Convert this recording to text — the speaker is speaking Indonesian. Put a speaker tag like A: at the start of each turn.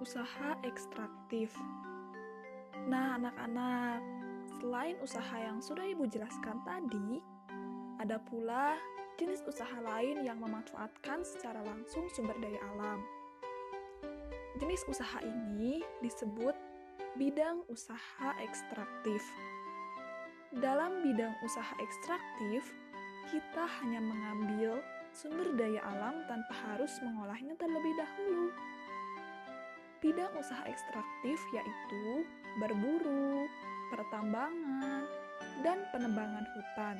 A: usaha ekstraktif. Nah, anak-anak, selain usaha yang sudah Ibu jelaskan tadi, ada pula jenis usaha lain yang memanfaatkan secara langsung sumber daya alam. Jenis usaha ini disebut bidang usaha ekstraktif. Dalam bidang usaha ekstraktif, kita hanya mengambil sumber daya alam tanpa harus mengolahnya terlebih dahulu. Bidang usaha ekstraktif yaitu berburu, pertambangan, dan penebangan hutan.